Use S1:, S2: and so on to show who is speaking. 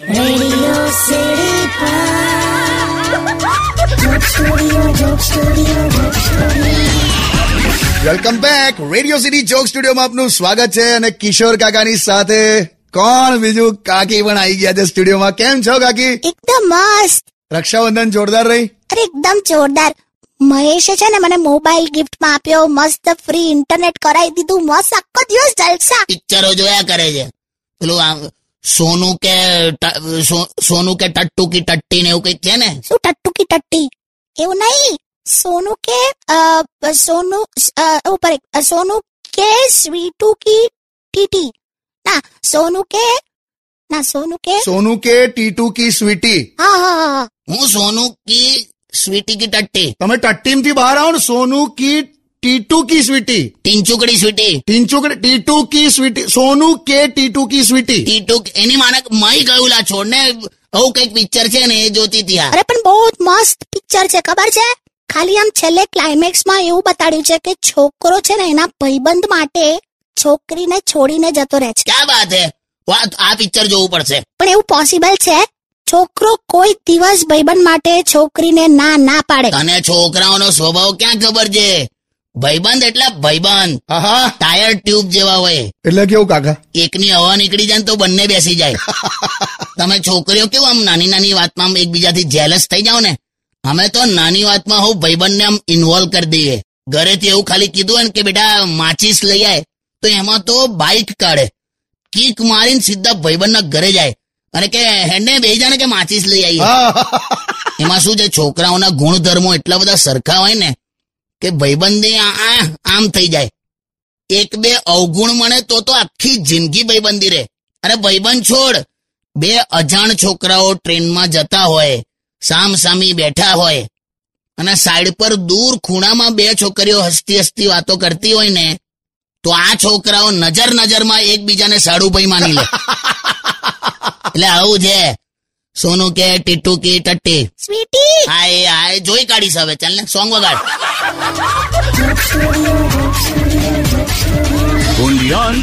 S1: Welcome back radio city joke સ્ટુડિયોમાં આપનું સ્વાગત છે અને કિશોર કાકાની સાથે કોણ બીજું કાકી પણ આવી ગયા છે સ્ટુડિયોમાં કેમ છો કાકી?
S2: એકદમ મસ્ત.
S1: રક્ષાબંધન જોરદાર રહી?
S2: અરે એકદમ જોરદાર. મહેશે છે ને મને મોબાઈલ ગિફ્ટમાં આપ્યો મસ્ત ફ્રી ઇન્ટરનેટ કરાવી દીધું મસ્ત આખો દિવસ જલસા.
S3: પિક્ચરો જોયા કરે છે. પેલું આમ સોનું કે ટ- સો- સોનું કે ટટ્ટુ કી ટટ્ટી ને એવું કંઈક છે ને
S2: શું ટટ્ટુ કી ટટ્ટી એવું નહીં સોનું કે અ, સોનું અ, ઉપર એક, અ, સોનું કે સ્વીટુ કી ટીટી ના સોનું કે ના સોનું કે
S1: સોનું કે ટીટુ કી સ્વીટી
S2: હા હા હા, હા
S3: હું સોનું કી સ્વીટી કી ટટ્ટી
S1: તમે ટટ્ટીમથી બહાર આવો ને સોનું કી ટીટુ કી સ્વીટી.
S3: ટીંચુકડી સ્વીટી.
S1: ટીંચુક ટીટુ કી સ્વીટી. સોનું કે ટીટુ કી સ્વીટી.
S3: ટીટુક એની માનક મય ગયું લા છોડ ને આવું કંઈક પિક્ચર છે ને એ જોતી હતી આ.
S2: અરે પણ બહુ જ મસ્ત પિક્ચર છે ખબર છે? ખાલી આમ છેલ્લે ક્લાઇમેક્સમાં એવું બતાડ્યું છે કે છોકરો છે ને એના ભાઈબંધ માટે છોકરીને છોડીને જતો રહે છે.
S3: ક્યાં વાત હે? વાત આ પિક્ચર જોવું પડશે.
S2: પણ એવું પોસિબલ છે? છોકરો કોઈ દિવસ ભાઈબંધ માટે છોકરીને ના ના પાડે.
S3: તને છોકરાઓનો સ્વભાવ ક્યાં ખબર છે? ભાઈબંધ એટલે ભાઈબંધ.
S1: હા
S3: ટાયર ટ્યુબ જેવા હોય.
S1: એટલે કેવું કાકા?
S3: એકની હવા નીકળી જાય તો બંને બેસી જાય. તમે છોકરીઓ કેવું આમ નાની નાની વાતમાં એકબીજાથી જેલસ થઈ જાવ ને? અમે તો નાની વાતમાં હું ભાઈબંધને આમ ઇન્વોલ્વ કરી દઈએ. ઘરેથી એવું ખાલી કીધું હોય ને કે બેટા માચીસ લઈ આય. તો એમાં તો બાઇક કાઢે. કીક મારીને સીધા ભાઈબંધના ઘરે જાય. અને કે હેડને બે જાય ને કે માચીસ લઈ
S1: આવી
S3: એમાં શું છે? છોકરાઓના ગુણધર્મો એટલા બધા સરખા હોય ને કે ભાઈબંધી આમ થઈ જાય. એક બે અવગુણ મળે તો તો આખી જિંદગી ભાઈબંધી રહે. અરે ભાઈબંધ છોડ. બે અજાણ છોકરાઓ ટ્રેનમાં જતા હોય સામ સામી બેઠા હોય અને સાઈડ પર દૂર ખૂણામાં બે છોકરીઓ હસતી હસતી વાતો કરતી હોય ને તો આ છોકરાઓ નજર નજરમાં એકબીજાને સાડુભાઈ માની લે. એટલે આવું છે. સોનું કે ટીટુ કે ટટ્ટી.
S2: સ્વીટી.
S3: હાય હાય જોઈ કાઢીશ હવે ચાલ ને સોંગ વગાડ.
S4: Only on